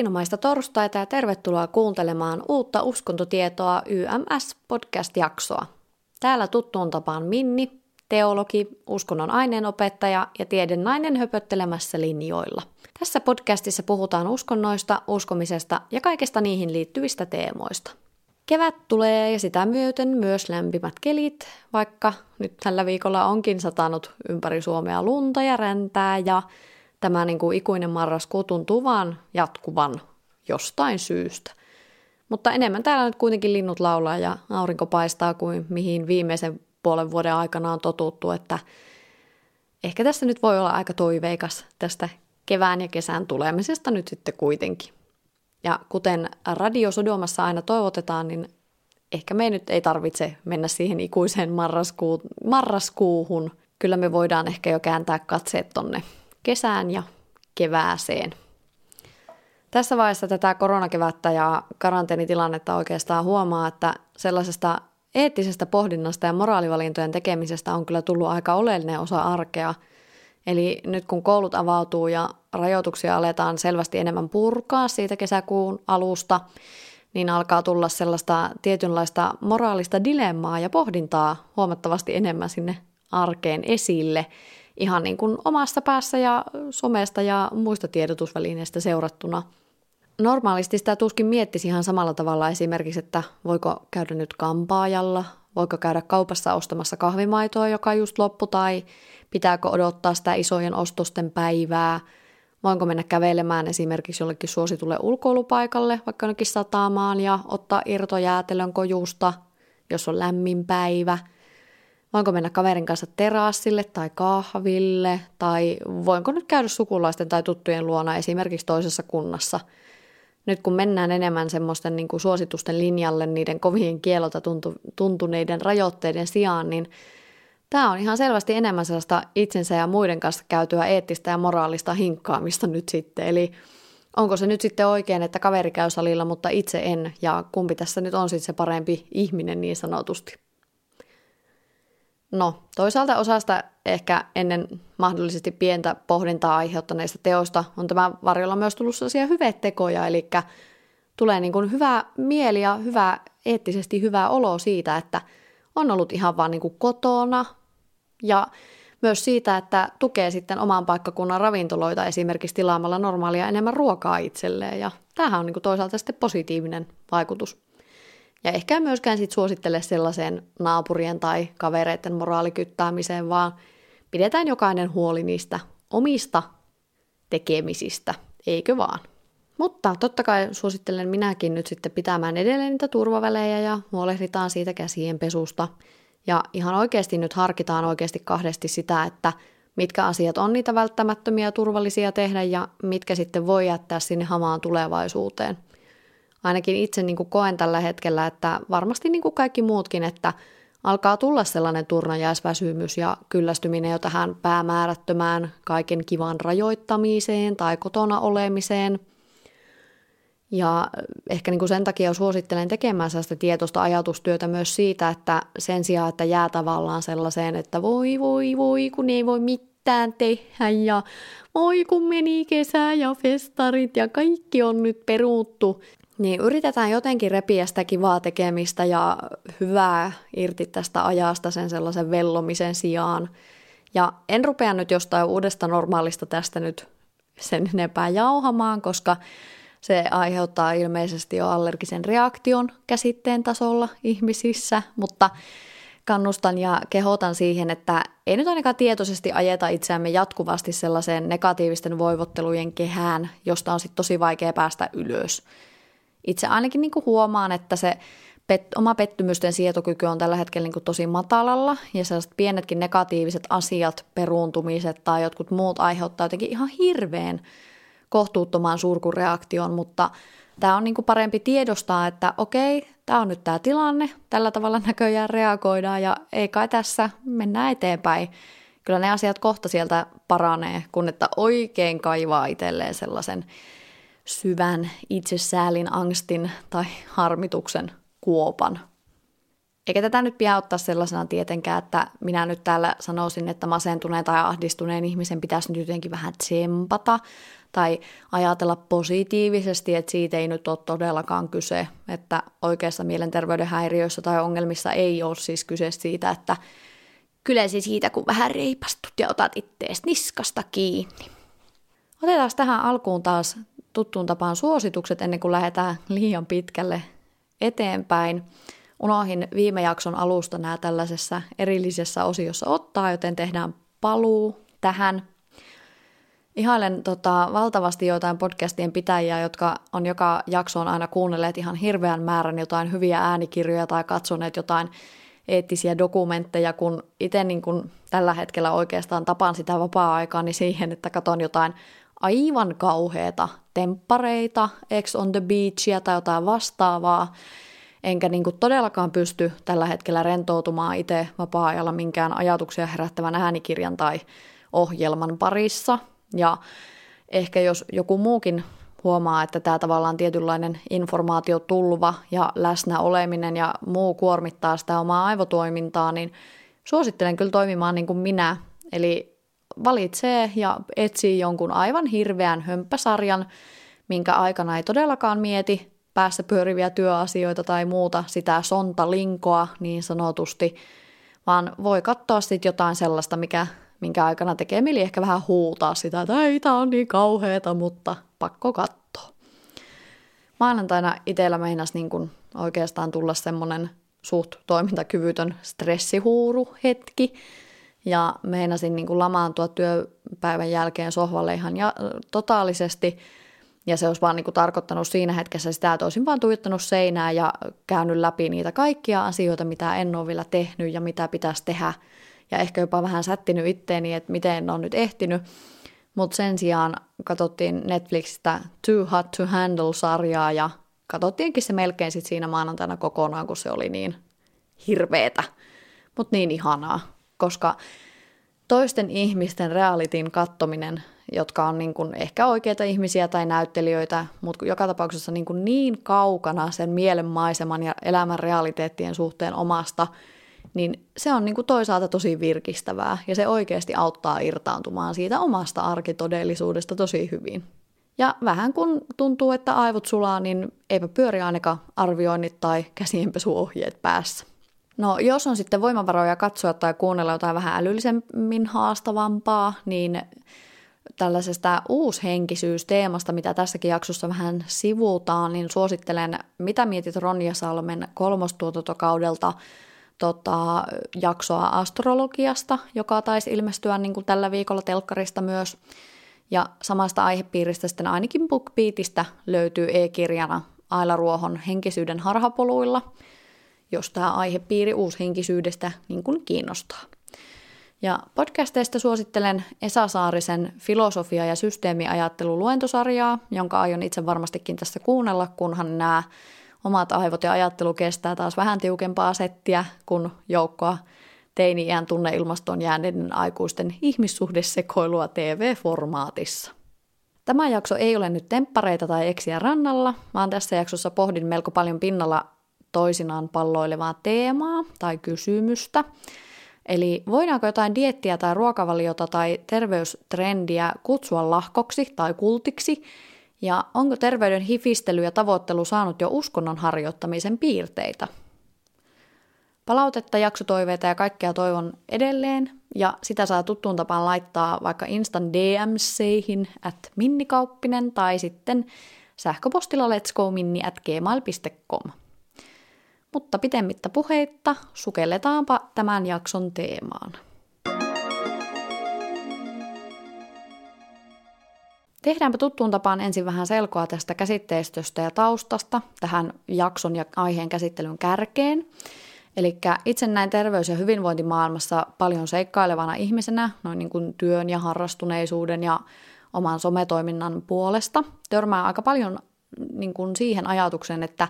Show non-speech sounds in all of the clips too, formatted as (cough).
Erinomaista torstaita ja tervetuloa kuuntelemaan uutta uskontotietoa YMS-podcast-jaksoa. Täällä tuttuun tapaan Minni, teologi, uskonnon aineenopettaja ja tiedennainen höpöttelemässä linjoilla. Tässä podcastissa puhutaan uskonnoista, uskomisesta ja kaikesta niihin liittyvistä teemoista. Kevät tulee ja sitä myöten myös lämpimät kelit, vaikka nyt tällä viikolla onkin satanut ympäri Suomea lunta ja räntää ja tämä niin kuin ikuinen marraskuu tuntuu vaan jatkuvan jostain syystä. Mutta enemmän täällä nyt kuitenkin linnut laulaa ja aurinko paistaa kuin mihin viimeisen puolen vuoden aikana on totuttu, että ehkä tässä nyt voi olla aika toiveikas tästä kevään ja kesän tulemisesta nyt sitten kuitenkin. Ja kuten Radio Sodomassa aina toivotetaan, niin ehkä me nyt ei tarvitse mennä siihen ikuiseen marraskuu, marraskuuhun. Kyllä me voidaan ehkä jo kääntää katseet tonne kesään ja kevääseen. Tässä vaiheessa tätä koronakevättä ja karanteenitilannetta oikeastaan huomaa, että sellaisesta eettisestä pohdinnasta ja moraalivalintojen tekemisestä on kyllä tullut aika oleellinen osa arkea. Eli nyt kun koulut avautuu ja rajoituksia aletaan selvästi enemmän purkaa siitä kesäkuun alusta, niin alkaa tulla sellaista tietynlaista moraalista dilemmaa ja pohdintaa huomattavasti enemmän sinne arkeen esille – ihan niin kuin omassa päässä ja somesta ja muista tiedotusvälineistä seurattuna. Normaalisti sitä tuskin miettisi ihan samalla tavalla esimerkiksi, että voiko käydä nyt kampaajalla, voiko käydä kaupassa ostamassa kahvimaitoa, joka just loppu, tai pitääkö odottaa sitä isojen ostosten päivää, voinko mennä kävelemään esimerkiksi jollekin suositulle ulkoilupaikalle, vaikka jonnekin satamaan, ja ottaa irtojäätelön kojusta, jos on lämmin päivä – voinko mennä kaverin kanssa terassille tai kahville, tai voinko nyt käydä sukulaisten tai tuttujen luona esimerkiksi toisessa kunnassa. Nyt kun mennään enemmän semmoisten niin kuin suositusten linjalle niiden kovien kielolta tuntu, tuntuneiden rajoitteiden sijaan, niin tämä on ihan selvästi enemmän sellaista itsensä ja muiden kanssa käytyä eettistä ja moraalista hinkkaamista nyt sitten. Eli onko se nyt sitten oikein, että kaveri käy salilla, mutta itse en, ja kumpi tässä nyt on sitten se parempi ihminen niin sanotusti. No, toisaalta osasta ehkä ennen mahdollisesti pientä pohdintaa aiheuttaneista teosta on tämä varjolla myös tullut sellaisia hyvetekoja, eli tulee niin kuin hyvä mieli ja hyvä, eettisesti hyvä olo siitä, että on ollut ihan vaan niin kuin kotona ja myös siitä, että tukee sitten oman paikkakunnan ravintoloita esimerkiksi tilaamalla normaalia enemmän ruokaa itselleen ja tämähän on niin kuin toisaalta sitten positiivinen vaikutus. Ja ehkä myöskään sit suosittele sellaiseen naapurien tai kavereiden moraalikyttäämiseen, vaan pidetään jokainen huoli niistä omista tekemisistä, eikö vaan? Mutta totta kai suosittelen minäkin nyt sitten pitämään edelleen niitä turvavälejä ja huolehditaan siitä käsien pesusta. Ja ihan oikeasti nyt harkitaan oikeasti kahdesti sitä, että mitkä asiat on niitä välttämättömiä ja turvallisia tehdä ja mitkä sitten voi jättää sinne hamaan tulevaisuuteen – ainakin itse niin kuin koen tällä hetkellä, että varmasti niin kuin kaikki muutkin, että alkaa tulla sellainen turnajäisväsymys ja kyllästyminen jo tähän päämäärättömään kaiken kivan rajoittamiseen tai kotona olemiseen. Ja ehkä niin kuin sen takia suosittelen tekemään sellaista tietoista ajatustyötä myös siitä, että sen sijaan, että jää tavallaan sellaiseen, että voi voi voi, kun ei voi mitään tehdä ja voi kun meni kesä ja festarit ja kaikki on nyt peruuttu, niin yritetään jotenkin repiä sitä kivaa tekemistä ja hyvää irti tästä ajasta sen sellaisen vellomisen sijaan. Ja en rupea nyt jostain uudesta normaalista tästä nyt sen enempää jauhamaan, koska se aiheuttaa ilmeisesti jo allergisen reaktion käsitteen tasolla ihmisissä, mutta kannustan ja kehotan siihen, että ei nyt ainakaan tietoisesti ajeta itseämme jatkuvasti sellaiseen negatiivisten voivottelujen kehään, josta on sitten tosi vaikea päästä ylös itse ainakin niin kuin huomaan, että se pet, oma pettymysten sietokyky on tällä hetkellä niin kuin tosi matalalla ja sellaiset pienetkin negatiiviset asiat, peruuntumiset tai jotkut muut aiheuttaa jotenkin ihan hirveän kohtuuttomaan surkureaktion, mutta tämä on niin kuin parempi tiedostaa, että okei, tämä on nyt tämä tilanne, tällä tavalla näköjään reagoidaan ja ei kai tässä, mennään eteenpäin. Kyllä ne asiat kohta sieltä paranee, kun että oikein kaivaa itselleen sellaisen syvän itsesäälin, angstin tai harmituksen kuopan. Eikä tätä nyt pidä ottaa sellaisena tietenkään, että minä nyt täällä sanoisin, että masentuneen tai ahdistuneen ihmisen pitäisi nyt jotenkin vähän tsempata tai ajatella positiivisesti, että siitä ei nyt ole todellakaan kyse, että oikeassa mielenterveyden häiriöissä tai ongelmissa ei ole siis kyse siitä, että kyllä se siitä, kun vähän reipastut ja otat ittees niskasta kiinni. Otetaan tähän alkuun taas tuttuun tapaan suositukset ennen kuin lähdetään liian pitkälle eteenpäin. Unohin viime jakson alusta nämä tällaisessa erillisessä osiossa ottaa, joten tehdään paluu tähän. Ihailen tota, valtavasti joitain podcastien pitäjiä, jotka on joka jaksoon aina kuunnelleet ihan hirveän määrän jotain hyviä äänikirjoja tai katsoneet jotain eettisiä dokumentteja, kun itse niin kun tällä hetkellä oikeastaan tapaan sitä vapaa-aikaani siihen, että katon jotain aivan kauheita temppareita, Ex on the Beachia tai jotain vastaavaa, enkä niin kuin todellakaan pysty tällä hetkellä rentoutumaan itse vapaa-ajalla minkään ajatuksia herättävän äänikirjan tai ohjelman parissa. Ja ehkä jos joku muukin huomaa, että tämä tavallaan tietynlainen informaatiotulva ja läsnä oleminen ja muu kuormittaa sitä omaa aivotoimintaa, niin suosittelen kyllä toimimaan niin kuin minä. Eli valitsee ja etsii jonkun aivan hirveän hömppäsarjan, minkä aikana ei todellakaan mieti päässä pyöriviä työasioita tai muuta, sitä sontalinkoa niin sanotusti, vaan voi katsoa sitten jotain sellaista, mikä, minkä aikana tekee mieli ehkä vähän huutaa sitä, että ei, tämä on niin kauheeta, mutta pakko katsoa. Maanantaina itsellä meinasi niin kun oikeastaan tulla semmoinen suht toimintakyvytön stressihuuru hetki, ja meinasin niin kuin lamaantua työpäivän jälkeen sohvalle ihan ja, totaalisesti, ja se olisi vaan niin kuin tarkoittanut siinä hetkessä sitä, että olisin vaan tuijottanut seinää ja käynyt läpi niitä kaikkia asioita, mitä en ole vielä tehnyt ja mitä pitäisi tehdä. Ja ehkä jopa vähän sättinyt itteeni, että miten en ole nyt ehtinyt. Mutta sen sijaan katsottiin Netflixistä Too Hot to Handle-sarjaa ja katsottiinkin se melkein sit siinä maanantaina kokonaan, kun se oli niin hirveetä, mutta niin ihanaa koska toisten ihmisten realitin kattominen, jotka on niin kuin ehkä oikeita ihmisiä tai näyttelijöitä, mutta joka tapauksessa niin, kuin niin kaukana sen mielenmaiseman ja elämän realiteettien suhteen omasta, niin se on niin kuin toisaalta tosi virkistävää ja se oikeasti auttaa irtaantumaan siitä omasta arkitodellisuudesta tosi hyvin. Ja vähän kun tuntuu, että aivot sulaa, niin eipä pyöri ainakaan arvioinnit tai käsienpesuohjeet päässä. No jos on sitten voimavaroja katsoa tai kuunnella jotain vähän älyllisemmin haastavampaa, niin tällaisesta uushenkisyysteemasta, mitä tässäkin jaksossa vähän sivuutaan, niin suosittelen Mitä mietit Ronja Salmen kolmostuotantokaudelta tota, jaksoa astrologiasta, joka taisi ilmestyä niin kuin tällä viikolla telkkarista myös. Ja samasta aihepiiristä sitten ainakin BookBeatistä löytyy e-kirjana Aila Ruohon henkisyyden harhapoluilla – jos tämä aihepiiri uushenkisyydestä niin kuin kiinnostaa. Ja podcasteista suosittelen Esa Saarisen filosofia- ja systeemiajattelu luentosarjaa, jonka aion itse varmastikin tässä kuunnella, kunhan nämä omat aivot ja ajattelu kestää taas vähän tiukempaa settiä, kun joukkoa teini-iän tunneilmastoon jääneiden aikuisten ihmissuhdesekoilua TV-formaatissa. Tämä jakso ei ole nyt temppareita tai eksiä rannalla, vaan tässä jaksossa pohdin melko paljon pinnalla toisinaan palloilevaa teemaa tai kysymystä. Eli voidaanko jotain diettiä tai ruokavaliota tai terveystrendiä kutsua lahkoksi tai kultiksi, ja onko terveyden hifistely ja tavoittelu saanut jo uskonnon harjoittamisen piirteitä? Palautetta, jaksotoiveita ja kaikkea toivon edelleen, ja sitä saa tuttuun tapaan laittaa vaikka Instan DMCihin at minnikauppinen tai sitten sähköpostilla letsgominni at gmail.com. Mutta pitemmittä puheitta sukelletaanpa tämän jakson teemaan. Tehdäänpä tuttuun tapaan ensin vähän selkoa tästä käsitteistöstä ja taustasta tähän jakson ja aiheen käsittelyn kärkeen. Eli itse näin terveys- ja hyvinvointimaailmassa paljon seikkailevana ihmisenä, noin niin kuin työn ja harrastuneisuuden ja oman sometoiminnan puolesta, törmää aika paljon niin kuin siihen ajatukseen, että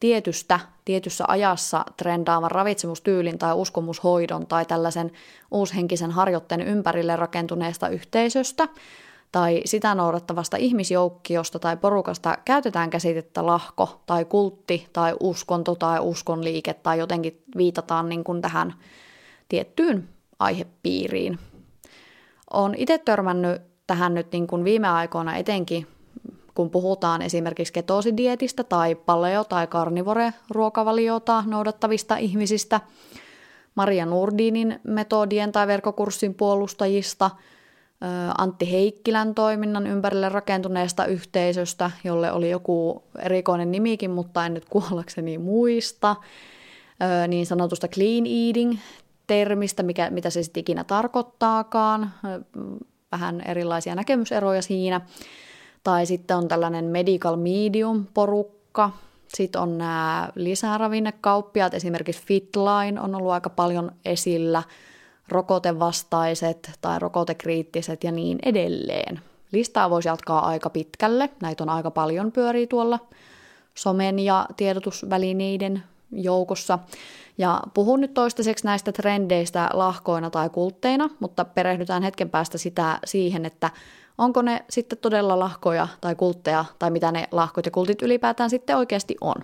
tietystä, tietyssä ajassa trendaavan ravitsemustyylin tai uskomushoidon tai tällaisen uushenkisen harjoitteen ympärille rakentuneesta yhteisöstä tai sitä noudattavasta ihmisjoukkiosta tai porukasta käytetään käsitettä lahko tai kultti tai uskonto tai uskonliike tai jotenkin viitataan niin kuin tähän tiettyyn aihepiiriin. Olen itse törmännyt tähän nyt niin kuin viime aikoina etenkin, kun puhutaan esimerkiksi ketosidietistä tai paleo- tai karnivore-ruokavaliota noudattavista ihmisistä, Maria Nurdinin metodien tai verkkokurssin puolustajista – Antti Heikkilän toiminnan ympärille rakentuneesta yhteisöstä, jolle oli joku erikoinen nimikin, mutta en nyt kuollakseni muista, niin sanotusta clean eating termistä, mikä, mitä se sitten ikinä tarkoittaakaan, vähän erilaisia näkemyseroja siinä. Tai sitten on tällainen medical medium porukka, sitten on nämä lisäravinnekauppiaat, esimerkiksi Fitline on ollut aika paljon esillä – rokotevastaiset tai rokotekriittiset ja niin edelleen. Listaa voisi jatkaa aika pitkälle, näitä on aika paljon pyörii tuolla somen ja tiedotusvälineiden joukossa. Ja puhun nyt toistaiseksi näistä trendeistä lahkoina tai kultteina, mutta perehdytään hetken päästä sitä siihen, että onko ne sitten todella lahkoja tai kultteja, tai mitä ne lahkot ja kultit ylipäätään sitten oikeasti on.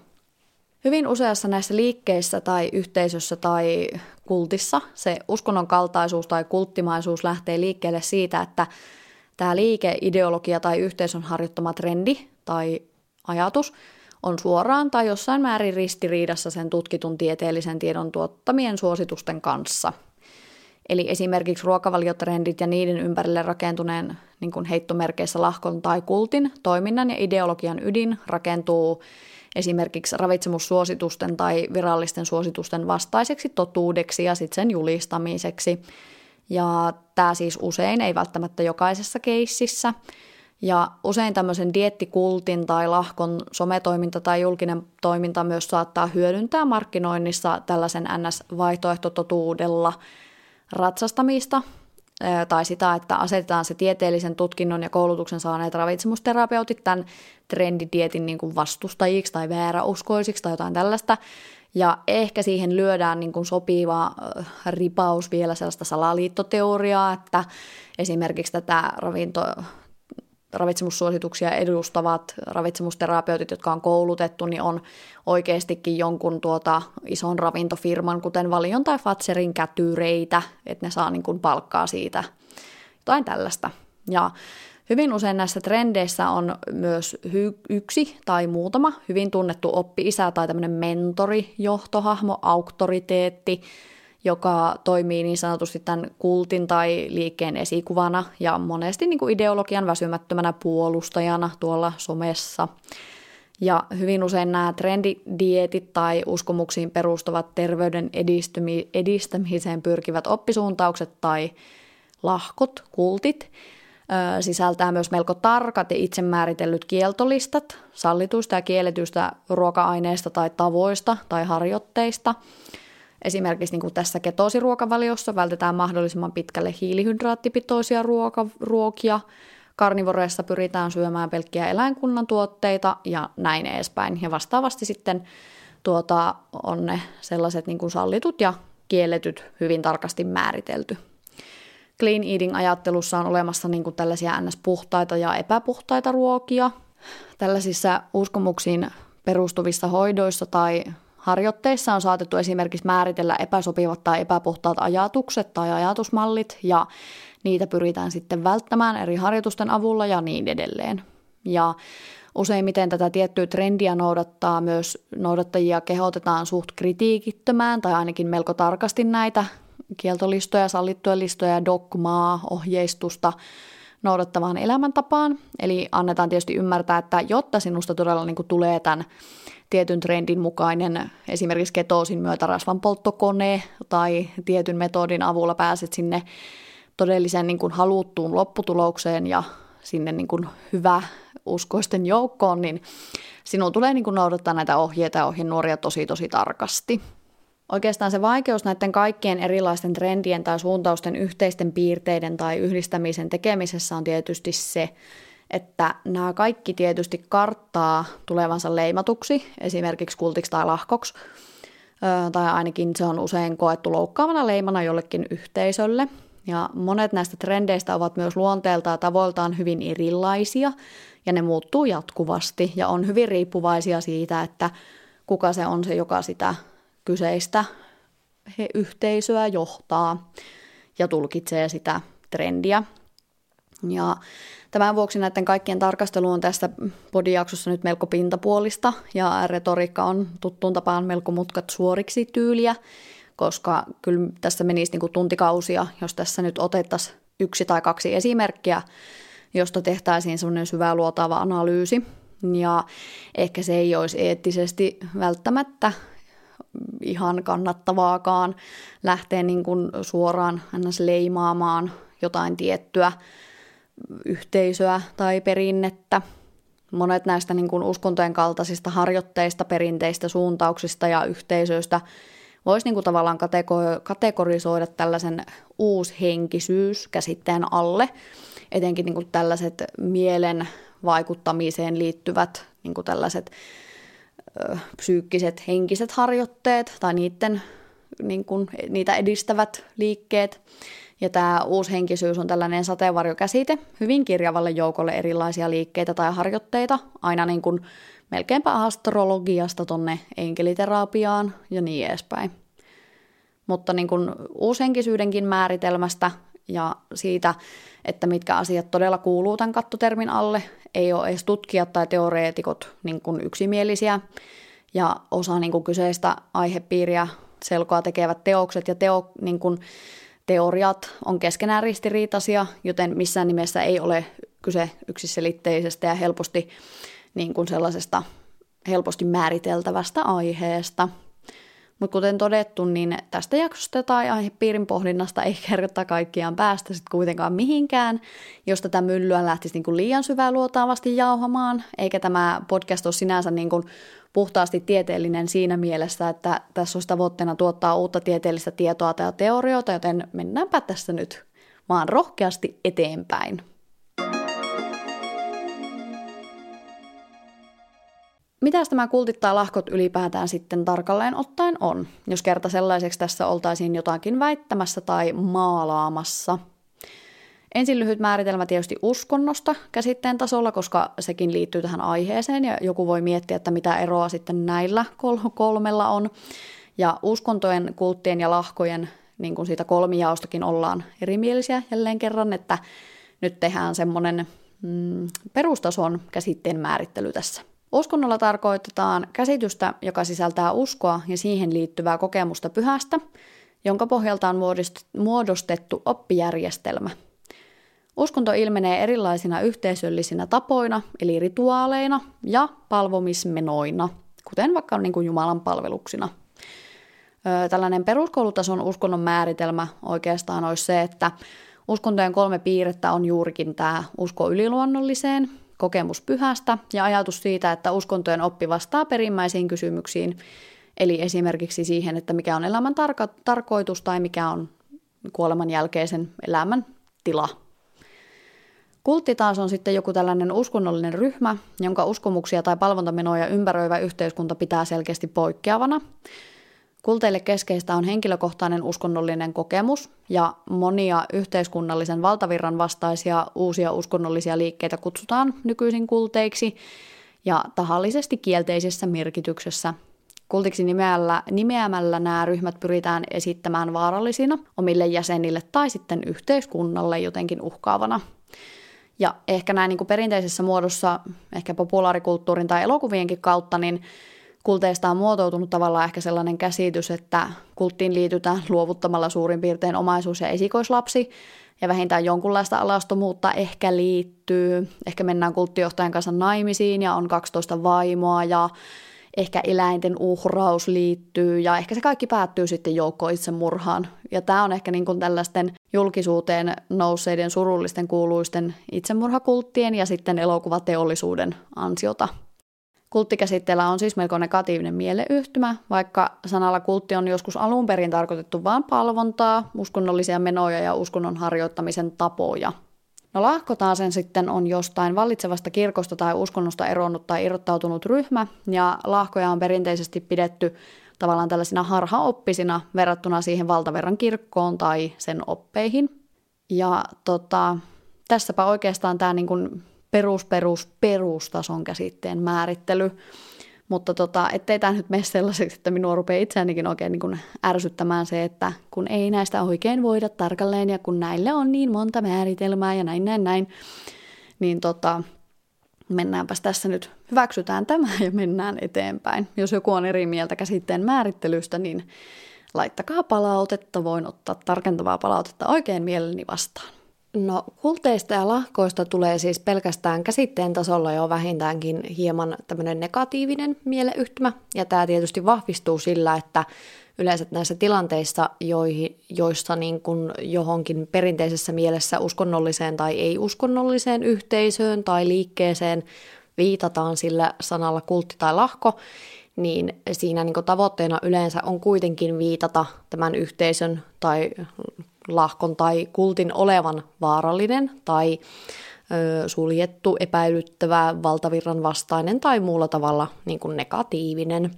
Hyvin useassa näissä liikkeissä tai yhteisössä tai kultissa se uskonnon kaltaisuus tai kulttimaisuus lähtee liikkeelle siitä, että tämä liike, ideologia tai yhteisön harjoittama trendi tai ajatus on suoraan tai jossain määrin ristiriidassa sen tutkitun tieteellisen tiedon tuottamien suositusten kanssa. Eli esimerkiksi ruokavaliotrendit ja niiden ympärille rakentuneen niin kuin heittomerkeissä lahkon tai kultin toiminnan ja ideologian ydin rakentuu esimerkiksi ravitsemussuositusten tai virallisten suositusten vastaiseksi totuudeksi ja sitten sen julistamiseksi. Ja tämä siis usein, ei välttämättä jokaisessa keississä. Ja usein tämmöisen diettikultin tai lahkon sometoiminta tai julkinen toiminta myös saattaa hyödyntää markkinoinnissa tällaisen NS-vaihtoehtototuudella ratsastamista tai sitä, että asetetaan se tieteellisen tutkinnon ja koulutuksen saaneet ravitsemusterapeutit tämän trendidietin niin kuin vastustajiksi tai vääräuskoisiksi tai jotain tällaista. Ja ehkä siihen lyödään niin kuin sopiva ripaus vielä sellaista salaliittoteoriaa, että esimerkiksi tätä ravinto, ravitsemussuosituksia edustavat ravitsemusterapeutit, jotka on koulutettu, niin on oikeastikin jonkun tuota ison ravintofirman, kuten Valion tai Fatserin kätyreitä, että ne saa niin kuin palkkaa siitä jotain tällaista. Ja hyvin usein näissä trendeissä on myös hy- yksi tai muutama hyvin tunnettu oppi-isä tai tämmöinen mentori, johtohahmo, auktoriteetti, joka toimii niin sanotusti tämän kultin tai liikkeen esikuvana ja monesti niin kuin ideologian väsymättömänä puolustajana tuolla somessa. Ja hyvin usein nämä trendidietit tai uskomuksiin perustuvat terveyden edistymi- edistämiseen pyrkivät oppisuuntaukset tai lahkot, kultit, ö, sisältää myös melko tarkat ja itse määritellyt kieltolistat sallituista ja kielletyistä ruoka-aineista tai tavoista tai harjoitteista – Esimerkiksi niin kuin tässä ketosiruokavaliossa vältetään mahdollisimman pitkälle hiilihydraattipitoisia ruoka, ruokia, karnivoreissa pyritään syömään pelkkiä eläinkunnan tuotteita ja näin edespäin. Ja vastaavasti sitten tuota, on ne sellaiset niin kuin sallitut ja kielletyt hyvin tarkasti määritelty. Clean eating-ajattelussa on olemassa niin kuin tällaisia ns-puhtaita ja epäpuhtaita ruokia. Tällaisissa uskomuksiin perustuvissa hoidoissa tai Harjoitteissa on saatettu esimerkiksi määritellä epäsopivat tai epäpuhtaat ajatukset tai ajatusmallit ja niitä pyritään sitten välttämään eri harjoitusten avulla ja niin edelleen. Ja useimmiten tätä tiettyä trendiä noudattaa myös noudattajia kehotetaan suht kritiikittömään tai ainakin melko tarkasti näitä kieltolistoja, sallittuja listoja, dogmaa, ohjeistusta noudattavaan elämäntapaan. Eli annetaan tietysti ymmärtää, että jotta sinusta todella niin kuin tulee tämän tietyn trendin mukainen esimerkiksi ketoosin myötä rasvan polttokone tai tietyn metodin avulla pääset sinne todellisen niin kuin haluttuun lopputulokseen ja sinne niin kuin hyvä uskoisten joukkoon, niin sinun tulee niin kuin noudattaa näitä ohjeita ja ohjenuoria tosi tosi tarkasti. Oikeastaan se vaikeus näiden kaikkien erilaisten trendien tai suuntausten yhteisten piirteiden tai yhdistämisen tekemisessä on tietysti se, että nämä kaikki tietysti karttaa tulevansa leimatuksi, esimerkiksi kultiksi tai lahkoksi, tai ainakin se on usein koettu loukkaavana leimana jollekin yhteisölle. Ja monet näistä trendeistä ovat myös luonteeltaan tavoiltaan hyvin erilaisia, ja ne muuttuu jatkuvasti, ja on hyvin riippuvaisia siitä, että kuka se on se, joka sitä kyseistä he yhteisöä johtaa ja tulkitsee sitä trendiä. Ja tämän vuoksi näiden kaikkien tarkastelu on tässä podijaksossa nyt melko pintapuolista ja retoriikka on tuttuun tapaan melko mutkat suoriksi tyyliä, koska kyllä tässä menisi niin kuin tuntikausia, jos tässä nyt otettaisiin yksi tai kaksi esimerkkiä, josta tehtäisiin semmoinen syvä luotava analyysi. Ja ehkä se ei olisi eettisesti välttämättä ihan kannattavaakaan lähteä niin kuin suoraan leimaamaan jotain tiettyä yhteisöä tai perinnettä. Monet näistä niin kuin uskontojen kaltaisista harjoitteista, perinteistä, suuntauksista ja yhteisöistä voisi niin kuin tavallaan kategorisoida tällaisen uushenkisyys käsitteen alle, etenkin niin kuin tällaiset mielen vaikuttamiseen liittyvät niin kuin tällaiset psyykkiset henkiset harjoitteet tai niiden, niin kuin, niitä edistävät liikkeet. Ja tämä uushenkisyys on tällainen sateenvarjokäsite hyvin kirjavalle joukolle erilaisia liikkeitä tai harjoitteita, aina niin kuin melkeinpä astrologiasta tonne enkeliterapiaan ja niin edespäin. Mutta niin kuin uushenkisyydenkin määritelmästä ja siitä, että mitkä asiat todella kuuluu tämän kattotermin alle, ei ole edes tutkijat tai teoreetikot niin kuin yksimielisiä. Ja osa niin kuin kyseistä aihepiiriä selkoa tekevät teokset ja teo, niin kuin, teoriat on keskenään ristiriitaisia, joten missään nimessä ei ole kyse yksiselitteisestä ja helposti niin kuin sellaisesta helposti määriteltävästä aiheesta. Mutta kuten todettu, niin tästä jaksosta tai aihepiirin pohdinnasta ei (laughs) kerta kaikkiaan päästä sitten kuitenkaan mihinkään, jos tätä myllyä lähtisi niin kuin liian syvää luotaavasti jauhamaan, eikä tämä podcast ole sinänsä niin kuin puhtaasti tieteellinen siinä mielessä, että tässä olisi tavoitteena tuottaa uutta tieteellistä tietoa tai teorioita, joten mennäänpä tässä nyt vaan rohkeasti eteenpäin. Mitäs tämä kultittaa lahkot ylipäätään sitten tarkalleen ottaen on, jos kerta sellaiseksi tässä oltaisiin jotakin väittämässä tai maalaamassa – Ensin lyhyt määritelmä tietysti uskonnosta käsitteen tasolla, koska sekin liittyy tähän aiheeseen ja joku voi miettiä, että mitä eroa sitten näillä kolmella on. Ja uskontojen, kulttien ja lahkojen niin kuin siitä kolmijaostakin ollaan erimielisiä jälleen kerran, että nyt tehdään semmoinen mm, perustason käsitteen määrittely tässä. Uskonnolla tarkoitetaan käsitystä, joka sisältää uskoa ja siihen liittyvää kokemusta pyhästä, jonka pohjalta on muodostettu oppijärjestelmä – Uskonto ilmenee erilaisina yhteisöllisinä tapoina, eli rituaaleina ja palvomismenoina, kuten vaikka niin kuin Jumalan palveluksina. Tällainen peruskoulutason uskonnon määritelmä oikeastaan olisi se, että uskontojen kolme piirrettä on juurikin tämä usko yliluonnolliseen, kokemus pyhästä ja ajatus siitä, että uskontojen oppi vastaa perimmäisiin kysymyksiin, eli esimerkiksi siihen, että mikä on elämän tarko- tarkoitus tai mikä on kuoleman jälkeisen elämän tila Kultti taas on sitten joku tällainen uskonnollinen ryhmä, jonka uskomuksia tai palvontamenoja ympäröivä yhteiskunta pitää selkeästi poikkeavana. Kulteille keskeistä on henkilökohtainen uskonnollinen kokemus ja monia yhteiskunnallisen valtavirran vastaisia uusia uskonnollisia liikkeitä kutsutaan nykyisin kulteiksi ja tahallisesti kielteisessä merkityksessä. Kultiksi nimeällä, nimeämällä nämä ryhmät pyritään esittämään vaarallisina omille jäsenille tai sitten yhteiskunnalle jotenkin uhkaavana – ja ehkä näin niin kuin perinteisessä muodossa, ehkä populaarikulttuurin tai elokuvienkin kautta, niin kulteista on muotoutunut tavallaan ehkä sellainen käsitys, että kulttiin liitytään luovuttamalla suurin piirtein omaisuus- ja esikoislapsi, ja vähintään jonkunlaista alastomuutta ehkä liittyy. Ehkä mennään kulttijohtajan kanssa naimisiin ja on 12 vaimoa ja ehkä eläinten uhraus liittyy ja ehkä se kaikki päättyy sitten joukko itsemurhaan. Ja tämä on ehkä niin kuin tällaisten julkisuuteen nousseiden surullisten kuuluisten itsemurhakulttien ja sitten elokuvateollisuuden ansiota. Kulttikäsitteellä on siis melko negatiivinen mieleyhtymä, vaikka sanalla kultti on joskus alun perin tarkoitettu vain palvontaa, uskonnollisia menoja ja uskonnon harjoittamisen tapoja – No lahko taas sen sitten on jostain vallitsevasta kirkosta tai uskonnosta eronnut tai irrottautunut ryhmä, ja lahkoja on perinteisesti pidetty tavallaan tällaisina harhaoppisina verrattuna siihen valtaverran kirkkoon tai sen oppeihin. Ja tota, tässäpä oikeastaan tämä niin perus, perus, perustason käsitteen määrittely. Mutta tota, ettei tämä nyt mene sellaiseksi, että minua rupeaa itseänikin oikein niin kuin ärsyttämään se, että kun ei näistä oikein voida tarkalleen ja kun näille on niin monta määritelmää ja näin, näin, näin, niin tota, mennäänpäs tässä nyt, hyväksytään tämä (laughs) ja mennään eteenpäin. Jos joku on eri mieltä käsitteen määrittelystä, niin laittakaa palautetta, voin ottaa tarkentavaa palautetta oikein mielelläni vastaan. No kulteista ja lahkoista tulee siis pelkästään käsitteen tasolla jo vähintäänkin hieman tämmöinen negatiivinen mieleyhtymä, ja tämä tietysti vahvistuu sillä, että yleensä näissä tilanteissa, joihin, joissa niin kuin johonkin perinteisessä mielessä uskonnolliseen tai ei-uskonnolliseen yhteisöön tai liikkeeseen viitataan sillä sanalla kultti tai lahko, niin siinä niin tavoitteena yleensä on kuitenkin viitata tämän yhteisön tai lahkon tai kultin olevan vaarallinen tai ö, suljettu, epäilyttävä, valtavirran vastainen tai muulla tavalla niin kuin negatiivinen.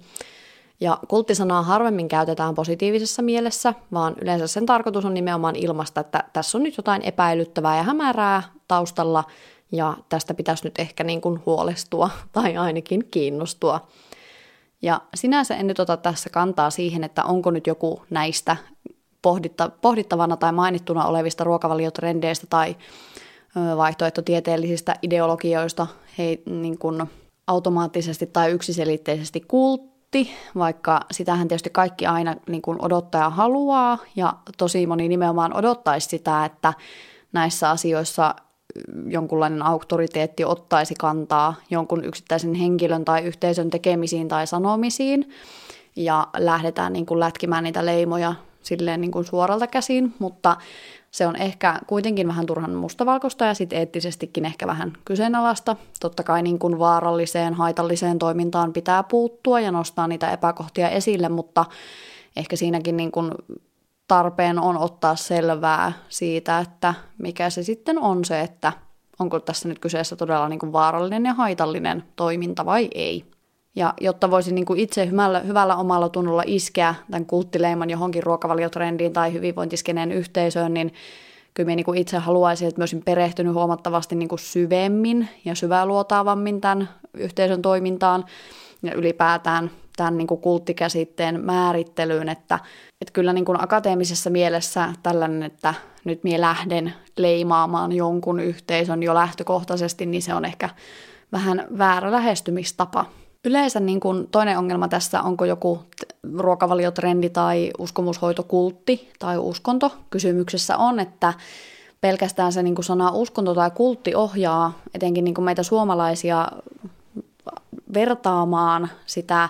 Ja kulttisanaa harvemmin käytetään positiivisessa mielessä, vaan yleensä sen tarkoitus on nimenomaan ilmasta, että tässä on nyt jotain epäilyttävää ja hämärää taustalla, ja tästä pitäisi nyt ehkä niin kuin huolestua (laughs) tai ainakin kiinnostua. Ja sinänsä en nyt ota tässä kantaa siihen, että onko nyt joku näistä pohditta, pohdittavana tai mainittuna olevista ruokavaliotrendeistä tai vaihtoehtotieteellisistä ideologioista he, niin kuin automaattisesti tai yksiselitteisesti kultti, vaikka sitähän tietysti kaikki aina niin kuin odottaja haluaa ja tosi moni nimenomaan odottaisi sitä, että näissä asioissa jonkunlainen auktoriteetti ottaisi kantaa jonkun yksittäisen henkilön tai yhteisön tekemisiin tai sanomisiin ja lähdetään niin kuin lätkimään niitä leimoja silleen niin kuin suoralta käsin, mutta se on ehkä kuitenkin vähän turhan mustavalkoista ja sitten eettisestikin ehkä vähän kyseenalaista. Totta kai niin kuin vaaralliseen, haitalliseen toimintaan pitää puuttua ja nostaa niitä epäkohtia esille, mutta ehkä siinäkin niin kuin tarpeen on ottaa selvää siitä, että mikä se sitten on se, että onko tässä nyt kyseessä todella niin kuin vaarallinen ja haitallinen toiminta vai ei. Ja jotta voisin niin kuin itse hyvällä, hyvällä omalla tunnolla iskeä tämän kulttileiman johonkin ruokavaliotrendiin tai hyvinvointiskeneen yhteisöön, niin kyllä minä niin kuin itse haluaisin, että myös perehtynyt huomattavasti niin kuin syvemmin ja syväluotaavammin tämän yhteisön toimintaan ja ylipäätään tämän niin kuin kulttikäsitteen määrittelyyn, että, että kyllä niin kuin akateemisessa mielessä tällainen, että nyt minä lähden leimaamaan jonkun yhteisön jo lähtökohtaisesti, niin se on ehkä vähän väärä lähestymistapa. Yleensä niin kuin toinen ongelma tässä, onko joku ruokavaliotrendi tai uskomushoitokultti tai uskonto. Kysymyksessä on, että pelkästään se niin kuin sana uskonto tai kultti ohjaa etenkin niin kuin meitä suomalaisia vertaamaan sitä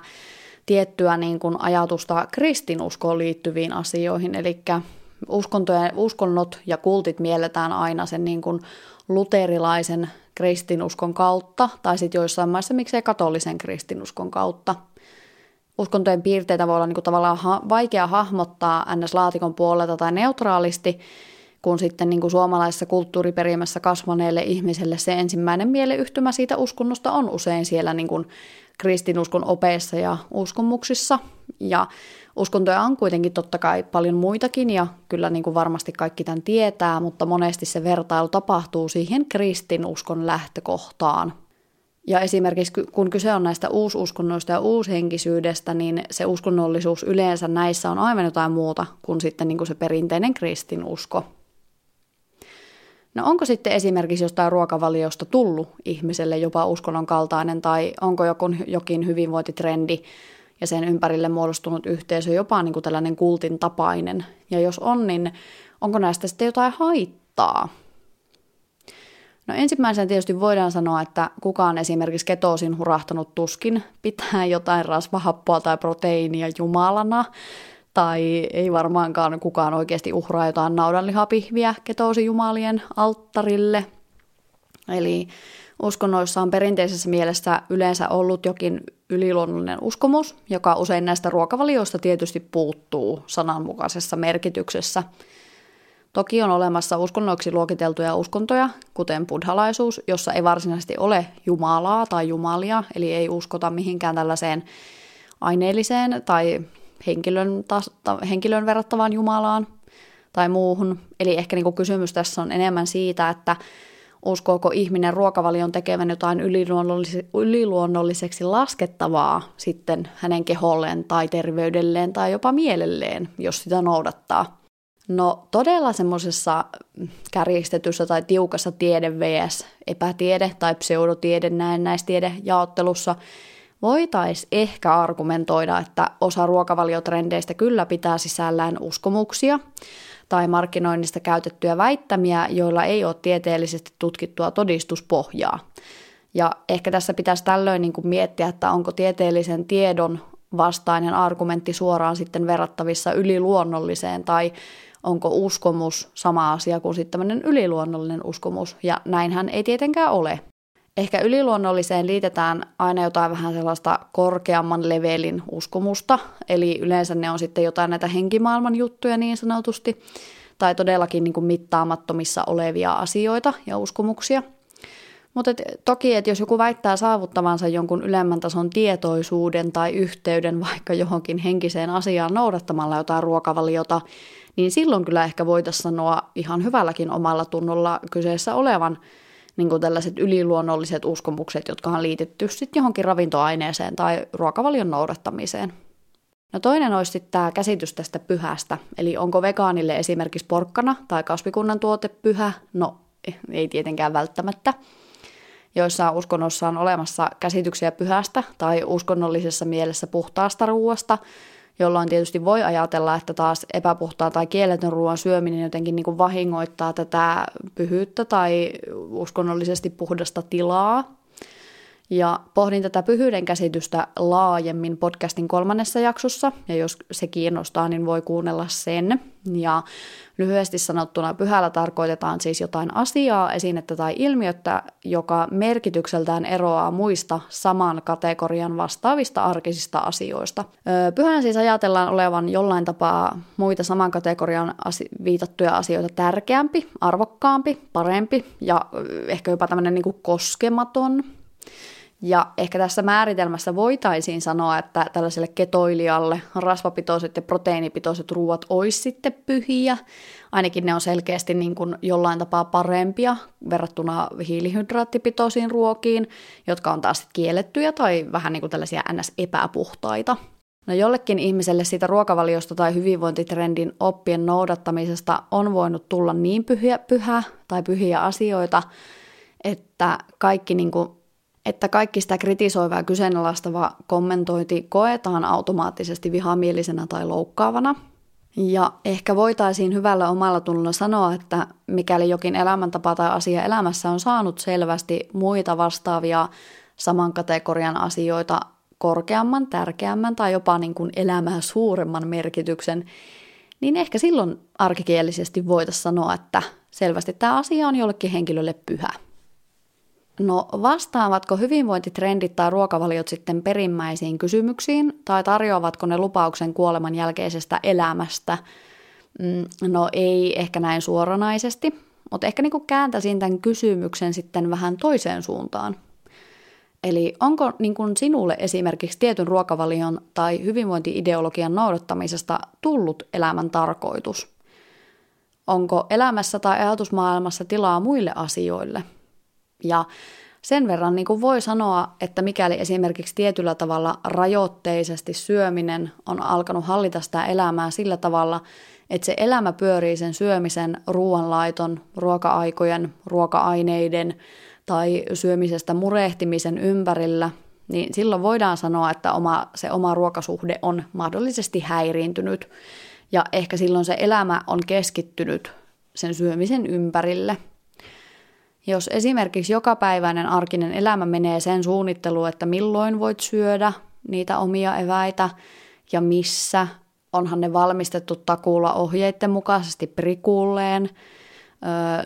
tiettyä niin kuin ajatusta kristinuskoon liittyviin asioihin. Eli uskontojen, uskonnot ja kultit mielletään aina sen niin kuin luterilaisen kristinuskon kautta, tai sitten joissain maissa miksei katolisen kristinuskon kautta. Uskontojen piirteitä voi olla niin kuin tavallaan ha- vaikea hahmottaa NS-laatikon puolelta tai neutraalisti, kun sitten niin kuin suomalaisessa kulttuuriperimässä kasvaneelle ihmiselle se ensimmäinen mieleyhtymä siitä uskonnosta on usein siellä niin kuin kristinuskon opeissa ja uskomuksissa. Ja uskontoja on kuitenkin totta kai paljon muitakin ja kyllä niin kuin varmasti kaikki tämän tietää, mutta monesti se vertailu tapahtuu siihen kristinuskon lähtökohtaan. Ja esimerkiksi kun kyse on näistä uususkonnoista ja uushenkisyydestä, niin se uskonnollisuus yleensä näissä on aivan jotain muuta kuin sitten niin kuin se perinteinen kristinusko. No onko sitten esimerkiksi jostain ruokavaliosta tullut ihmiselle jopa uskonnon kaltainen tai onko jokin, jokin hyvinvointitrendi ja sen ympärille muodostunut yhteisö jopa niin kuin tällainen kultin tapainen? Ja jos on, niin onko näistä sitten jotain haittaa? No ensimmäisenä tietysti voidaan sanoa, että kukaan esimerkiksi ketoosin hurahtanut tuskin pitää jotain rasvahappoa tai proteiinia jumalana, tai ei varmaankaan kukaan oikeasti uhraa jotain naudanlihapihviä ketoosijumalien alttarille. Eli uskonnoissa on perinteisessä mielessä yleensä ollut jokin yliluonnollinen uskomus, joka usein näistä ruokavalioista tietysti puuttuu sananmukaisessa merkityksessä. Toki on olemassa uskonnoiksi luokiteltuja uskontoja, kuten buddhalaisuus, jossa ei varsinaisesti ole jumalaa tai jumalia, eli ei uskota mihinkään tällaiseen aineelliseen tai henkilön, ta, henkilön verrattavaan Jumalaan. tai muuhun. Eli ehkä niin kuin kysymys tässä on enemmän siitä, että uskooko ihminen ruokavalion tekevän jotain yliluonnollis- yliluonnolliseksi laskettavaa sitten hänen keholleen tai terveydelleen tai jopa mielelleen, jos sitä noudattaa. No todella semmoisessa kärjistetyssä tai tiukassa tiede vs. epätiede tai pseudotiede näennäistiede jaottelussa voitaisiin ehkä argumentoida, että osa ruokavaliotrendeistä kyllä pitää sisällään uskomuksia tai markkinoinnista käytettyjä väittämiä, joilla ei ole tieteellisesti tutkittua todistuspohjaa. Ja ehkä tässä pitäisi tällöin niin kuin miettiä, että onko tieteellisen tiedon vastainen argumentti suoraan sitten verrattavissa yliluonnolliseen tai onko uskomus sama asia kuin sitten tämmöinen yliluonnollinen uskomus, ja näinhän ei tietenkään ole. Ehkä yliluonnolliseen liitetään aina jotain vähän sellaista korkeamman levelin uskomusta, eli yleensä ne on sitten jotain näitä henkimaailman juttuja niin sanotusti, tai todellakin niin kuin mittaamattomissa olevia asioita ja uskomuksia. Mutta et, toki, että jos joku väittää saavuttavansa jonkun ylemmän tason tietoisuuden tai yhteyden vaikka johonkin henkiseen asiaan noudattamalla jotain ruokavaliota, niin silloin kyllä ehkä voitaisiin sanoa ihan hyvälläkin omalla tunnolla kyseessä olevan niin kuin tällaiset yliluonnolliset uskomukset, jotka on liitetty sitten johonkin ravintoaineeseen tai ruokavalion noudattamiseen. No toinen olisi sitten tämä käsitys tästä pyhästä, eli onko vegaanille esimerkiksi porkkana tai kasvikunnan tuote pyhä? No ei tietenkään välttämättä. Joissain uskonnossa on olemassa käsityksiä pyhästä tai uskonnollisessa mielessä puhtaasta ruuasta, jolloin tietysti voi ajatella, että taas epäpuhtaan tai kielletön ruoan syöminen jotenkin niin kuin vahingoittaa tätä pyhyyttä tai uskonnollisesti puhdasta tilaa. Ja pohdin tätä pyhyyden käsitystä laajemmin podcastin kolmannessa jaksossa, ja jos se kiinnostaa, niin voi kuunnella sen. Ja lyhyesti sanottuna pyhällä tarkoitetaan siis jotain asiaa, esinettä tai ilmiötä, joka merkitykseltään eroaa muista saman kategorian vastaavista arkisista asioista. Pyhän siis ajatellaan olevan jollain tapaa muita saman kategorian viitattuja asioita tärkeämpi, arvokkaampi, parempi ja ehkä jopa tämmöinen niin koskematon ja ehkä tässä määritelmässä voitaisiin sanoa, että tällaiselle ketoilijalle rasvapitoiset ja proteiinipitoiset ruuat olisi sitten pyhiä. Ainakin ne on selkeästi niin kuin jollain tapaa parempia verrattuna hiilihydraattipitoisiin ruokiin, jotka on taas kiellettyjä tai vähän niin kuin tällaisia ns-epäpuhtaita. No jollekin ihmiselle siitä ruokavaliosta tai hyvinvointitrendin oppien noudattamisesta on voinut tulla niin pyhiä, pyhä tai pyhiä asioita, että kaikki niin kuin että kaikki sitä kritisoivaa ja kyseenalaistava kommentointi koetaan automaattisesti vihamielisenä tai loukkaavana. Ja ehkä voitaisiin hyvällä omalla tunnolla sanoa, että mikäli jokin elämäntapa tai asia elämässä on saanut selvästi muita vastaavia saman kategorian asioita korkeamman, tärkeämmän tai jopa niin kuin elämää suuremman merkityksen, niin ehkä silloin arkikielisesti voitaisiin sanoa, että selvästi tämä asia on jollekin henkilölle pyhä. No vastaavatko hyvinvointitrendit tai ruokavaliot sitten perimmäisiin kysymyksiin tai tarjoavatko ne lupauksen kuoleman jälkeisestä elämästä? Mm, no ei ehkä näin suoranaisesti, mutta ehkä niin kääntäisin tämän kysymyksen sitten vähän toiseen suuntaan. Eli onko niin kuin sinulle esimerkiksi tietyn ruokavalion tai hyvinvointiideologian noudattamisesta tullut elämän tarkoitus? Onko elämässä tai ajatusmaailmassa tilaa muille asioille – ja sen verran niin kuin voi sanoa, että mikäli esimerkiksi tietyllä tavalla rajoitteisesti syöminen on alkanut hallita sitä elämää sillä tavalla, että se elämä pyörii sen syömisen, ruoanlaiton, ruoka-aikojen, ruoka-aineiden tai syömisestä murehtimisen ympärillä, niin silloin voidaan sanoa, että oma, se oma ruokasuhde on mahdollisesti häiriintynyt. Ja ehkä silloin se elämä on keskittynyt sen syömisen ympärille – jos esimerkiksi jokapäiväinen arkinen elämä menee sen suunnitteluun, että milloin voit syödä niitä omia eväitä ja missä, onhan ne valmistettu takuulla ohjeiden mukaisesti prikulleen,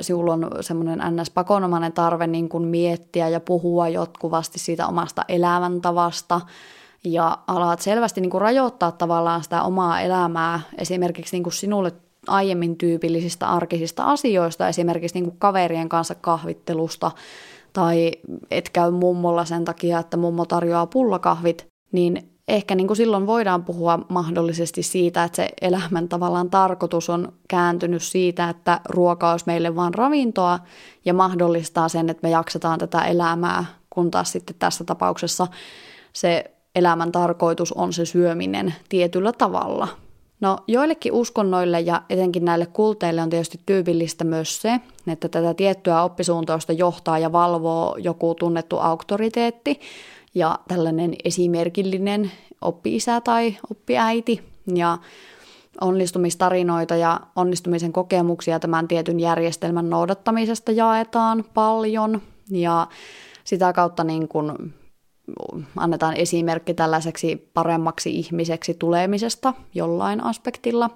sinulla on semmoinen ns-pakonomainen tarve niin kuin miettiä ja puhua jatkuvasti siitä omasta elämäntavasta, ja alat selvästi niin kuin rajoittaa tavallaan sitä omaa elämää esimerkiksi niin kuin sinulle aiemmin tyypillisistä arkisista asioista, esimerkiksi niin kuin kaverien kanssa kahvittelusta, tai et käy mummolla sen takia, että mummo tarjoaa pullakahvit, niin ehkä niin kuin silloin voidaan puhua mahdollisesti siitä, että se elämän tavallaan tarkoitus on kääntynyt siitä, että ruoka olisi meille vain ravintoa ja mahdollistaa sen, että me jaksetaan tätä elämää, kun taas sitten tässä tapauksessa se elämän tarkoitus on se syöminen tietyllä tavalla. No joillekin uskonnoille ja etenkin näille kulteille on tietysti tyypillistä myös se, että tätä tiettyä oppisuuntausta johtaa ja valvoo joku tunnettu auktoriteetti ja tällainen esimerkillinen oppi-isä tai oppiäiti ja onnistumistarinoita ja onnistumisen kokemuksia tämän tietyn järjestelmän noudattamisesta jaetaan paljon ja sitä kautta niin kuin annetaan esimerkki tällaiseksi paremmaksi ihmiseksi tulemisesta jollain aspektilla.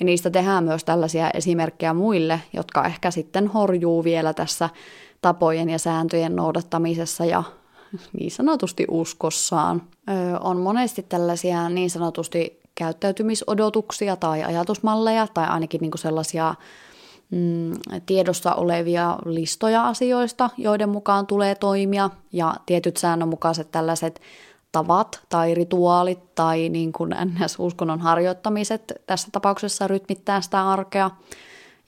Ja niistä tehdään myös tällaisia esimerkkejä muille, jotka ehkä sitten horjuu vielä tässä tapojen ja sääntöjen noudattamisessa ja niin sanotusti uskossaan. Öö, on monesti tällaisia niin sanotusti käyttäytymisodotuksia tai ajatusmalleja tai ainakin niin sellaisia mm, tiedossa olevia listoja asioista, joiden mukaan tulee toimia ja tietyt säännönmukaiset tällaiset tavat tai rituaalit tai niin kuin NS-uskonnon harjoittamiset tässä tapauksessa rytmittää sitä arkea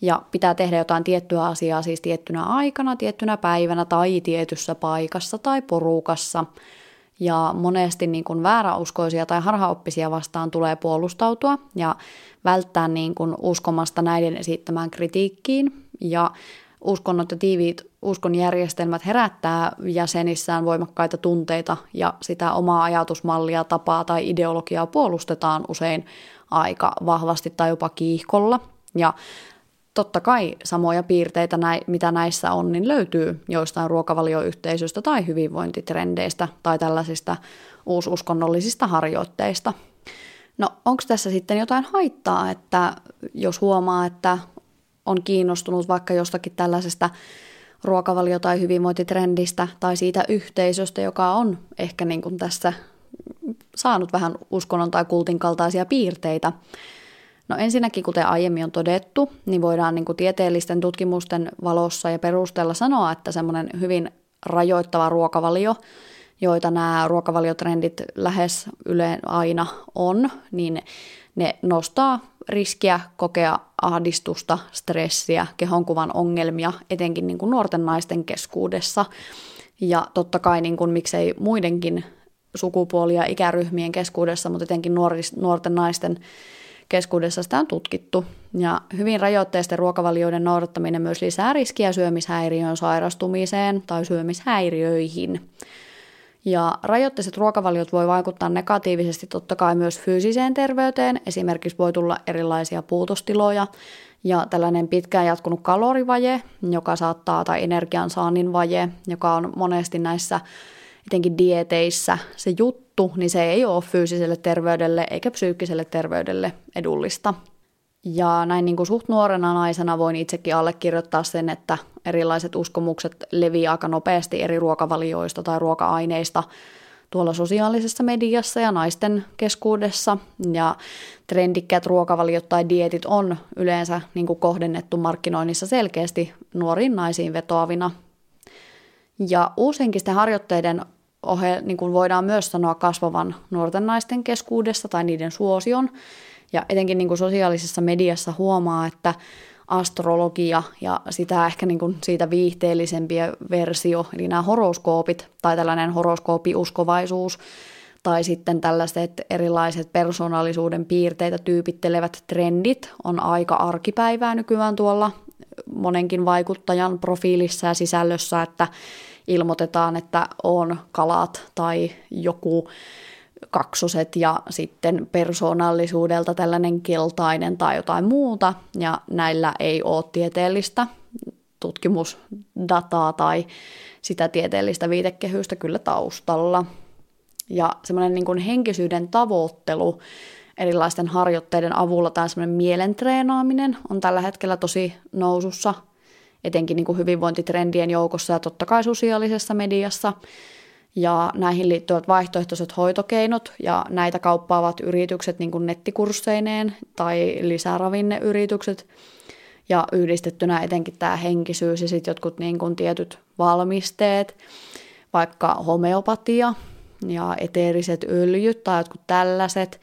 ja pitää tehdä jotain tiettyä asiaa siis tiettynä aikana, tiettynä päivänä tai tietyssä paikassa tai porukassa. Ja monesti niin kuin vääräuskoisia tai harhaoppisia vastaan tulee puolustautua ja välttää niin kuin uskomasta näiden esittämään kritiikkiin. Ja uskonnot ja tiiviit uskonjärjestelmät herättää jäsenissään voimakkaita tunteita ja sitä omaa ajatusmallia, tapaa tai ideologiaa puolustetaan usein aika vahvasti tai jopa kiihkolla. Ja totta kai samoja piirteitä, mitä näissä on, niin löytyy joistain ruokavalioyhteisöistä tai hyvinvointitrendeistä tai tällaisista uususkonnollisista harjoitteista. No onko tässä sitten jotain haittaa, että jos huomaa, että on kiinnostunut vaikka jostakin tällaisesta ruokavalio- tai hyvinvointitrendistä tai siitä yhteisöstä, joka on ehkä niin kuin tässä saanut vähän uskonnon tai kultin kaltaisia piirteitä, No ensinnäkin, kuten aiemmin on todettu, niin voidaan niin kuin tieteellisten tutkimusten valossa ja perusteella sanoa, että semmoinen hyvin rajoittava ruokavalio, joita nämä ruokavaliotrendit lähes yle aina on, niin ne nostaa riskiä kokea ahdistusta, stressiä, kehonkuvan ongelmia, etenkin niin kuin nuorten naisten keskuudessa. Ja totta kai niin kuin, miksei muidenkin sukupuolia ikäryhmien keskuudessa, mutta etenkin nuorten naisten keskuudessa sitä on tutkittu. Ja hyvin rajoitteisten ruokavalioiden noudattaminen myös lisää riskiä syömishäiriön sairastumiseen tai syömishäiriöihin. Ja rajoitteiset ruokavaliot voi vaikuttaa negatiivisesti totta kai myös fyysiseen terveyteen. Esimerkiksi voi tulla erilaisia puutostiloja ja tällainen pitkään jatkunut kalorivaje, joka saattaa, tai energiansaannin vaje, joka on monesti näissä etenkin dieteissä se juttu, niin se ei ole fyysiselle terveydelle eikä psyykkiselle terveydelle edullista. Ja näin niin kuin suht nuorena naisena voin itsekin allekirjoittaa sen, että erilaiset uskomukset leviää aika nopeasti eri ruokavalioista tai ruoka-aineista tuolla sosiaalisessa mediassa ja naisten keskuudessa. Ja trendikkäät ruokavaliot tai dietit on yleensä niin kuin kohdennettu markkinoinnissa selkeästi nuoriin naisiin vetoavina. Ja uushenkisten harjoitteiden ohe, niin kuin voidaan myös sanoa kasvavan nuorten naisten keskuudessa tai niiden suosion. Ja etenkin niin kuin sosiaalisessa mediassa huomaa, että astrologia ja sitä ehkä niin kuin siitä viihteellisempi versio, eli nämä horoskoopit tai tällainen horoskoopiuskovaisuus tai sitten tällaiset erilaiset persoonallisuuden piirteitä tyypittelevät trendit on aika arkipäivää nykyään tuolla monenkin vaikuttajan profiilissa ja sisällössä, että ilmoitetaan, että on kalat tai joku kaksoset ja sitten persoonallisuudelta tällainen keltainen tai jotain muuta, ja näillä ei ole tieteellistä tutkimusdataa tai sitä tieteellistä viitekehystä kyllä taustalla. Ja semmoinen niin henkisyyden tavoittelu erilaisten harjoitteiden avulla tai semmoinen mielentreenaaminen on tällä hetkellä tosi nousussa – etenkin niin kuin hyvinvointitrendien joukossa ja totta kai sosiaalisessa mediassa. Ja näihin liittyvät vaihtoehtoiset hoitokeinot ja näitä kauppaavat yritykset niin kuin nettikursseineen tai lisäravinneyritykset. Ja yhdistettynä etenkin tämä henkisyys ja sitten jotkut niin kuin tietyt valmisteet, vaikka homeopatia ja eteeriset öljyt tai jotkut tällaiset,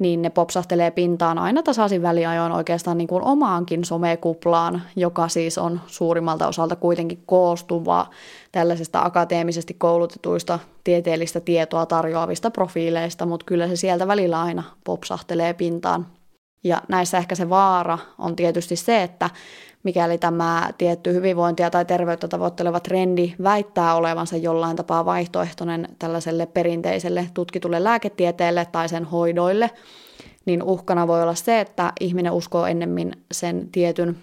niin ne popsahtelee pintaan aina tasaisin väliajoin oikeastaan niin kuin omaankin somekuplaan, joka siis on suurimmalta osalta kuitenkin koostuvaa tällaisesta akateemisesti koulutetuista tieteellistä tietoa tarjoavista profiileista, mutta kyllä se sieltä välillä aina popsahtelee pintaan. Ja näissä ehkä se vaara on tietysti se, että mikäli tämä tietty hyvinvointia tai terveyttä tavoitteleva trendi väittää olevansa jollain tapaa vaihtoehtoinen tällaiselle perinteiselle tutkitulle lääketieteelle tai sen hoidoille, niin uhkana voi olla se, että ihminen uskoo ennemmin sen tietyn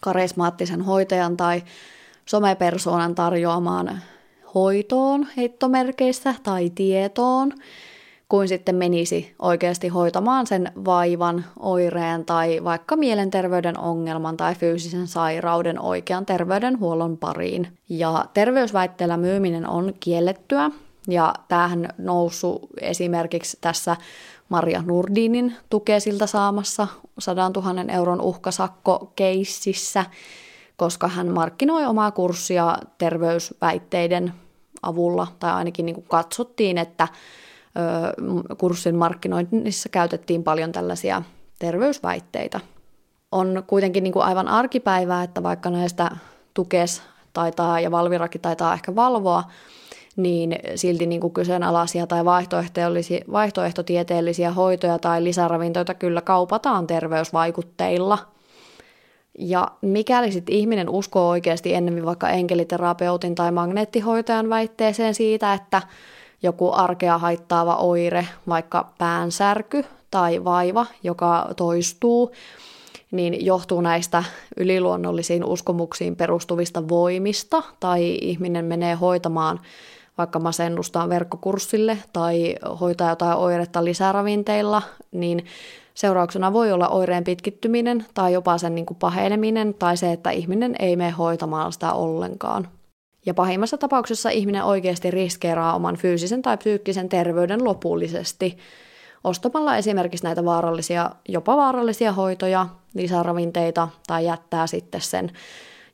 karismaattisen hoitajan tai somepersoonan tarjoamaan hoitoon heittomerkeissä tai tietoon, kuin sitten menisi oikeasti hoitamaan sen vaivan, oireen tai vaikka mielenterveyden ongelman tai fyysisen sairauden oikean terveydenhuollon pariin. Ja terveysväitteellä myyminen on kiellettyä, ja tämähän noussut esimerkiksi tässä Maria Nurdinin tukesilta saamassa 100 000 euron uhkasakko-keississä, koska hän markkinoi omaa kurssia terveysväitteiden avulla, tai ainakin niin kuin katsottiin, että kurssin markkinoinnissa käytettiin paljon tällaisia terveysväitteitä. On kuitenkin niin kuin aivan arkipäivää, että vaikka näistä tukes taitaa ja Valvirakin taitaa ehkä valvoa, niin silti niin kuin kyseenalaisia tai vaihtoehtotieteellisiä hoitoja tai lisäravintoita kyllä kaupataan terveysvaikutteilla. Ja mikäli sitten ihminen uskoo oikeasti ennemmin vaikka enkeliterapeutin tai magneettihoitajan väitteeseen siitä, että joku arkea haittaava oire, vaikka päänsärky tai vaiva, joka toistuu, niin johtuu näistä yliluonnollisiin uskomuksiin perustuvista voimista, tai ihminen menee hoitamaan vaikka masennustaan verkkokurssille tai hoitaa jotain oiretta lisäravinteilla, niin seurauksena voi olla oireen pitkittyminen tai jopa sen niin kuin paheneminen tai se, että ihminen ei mene hoitamaan sitä ollenkaan. Ja pahimmassa tapauksessa ihminen oikeasti riskeeraa oman fyysisen tai psyykkisen terveyden lopullisesti ostamalla esimerkiksi näitä vaarallisia, jopa vaarallisia hoitoja, lisäravinteita tai jättää sitten sen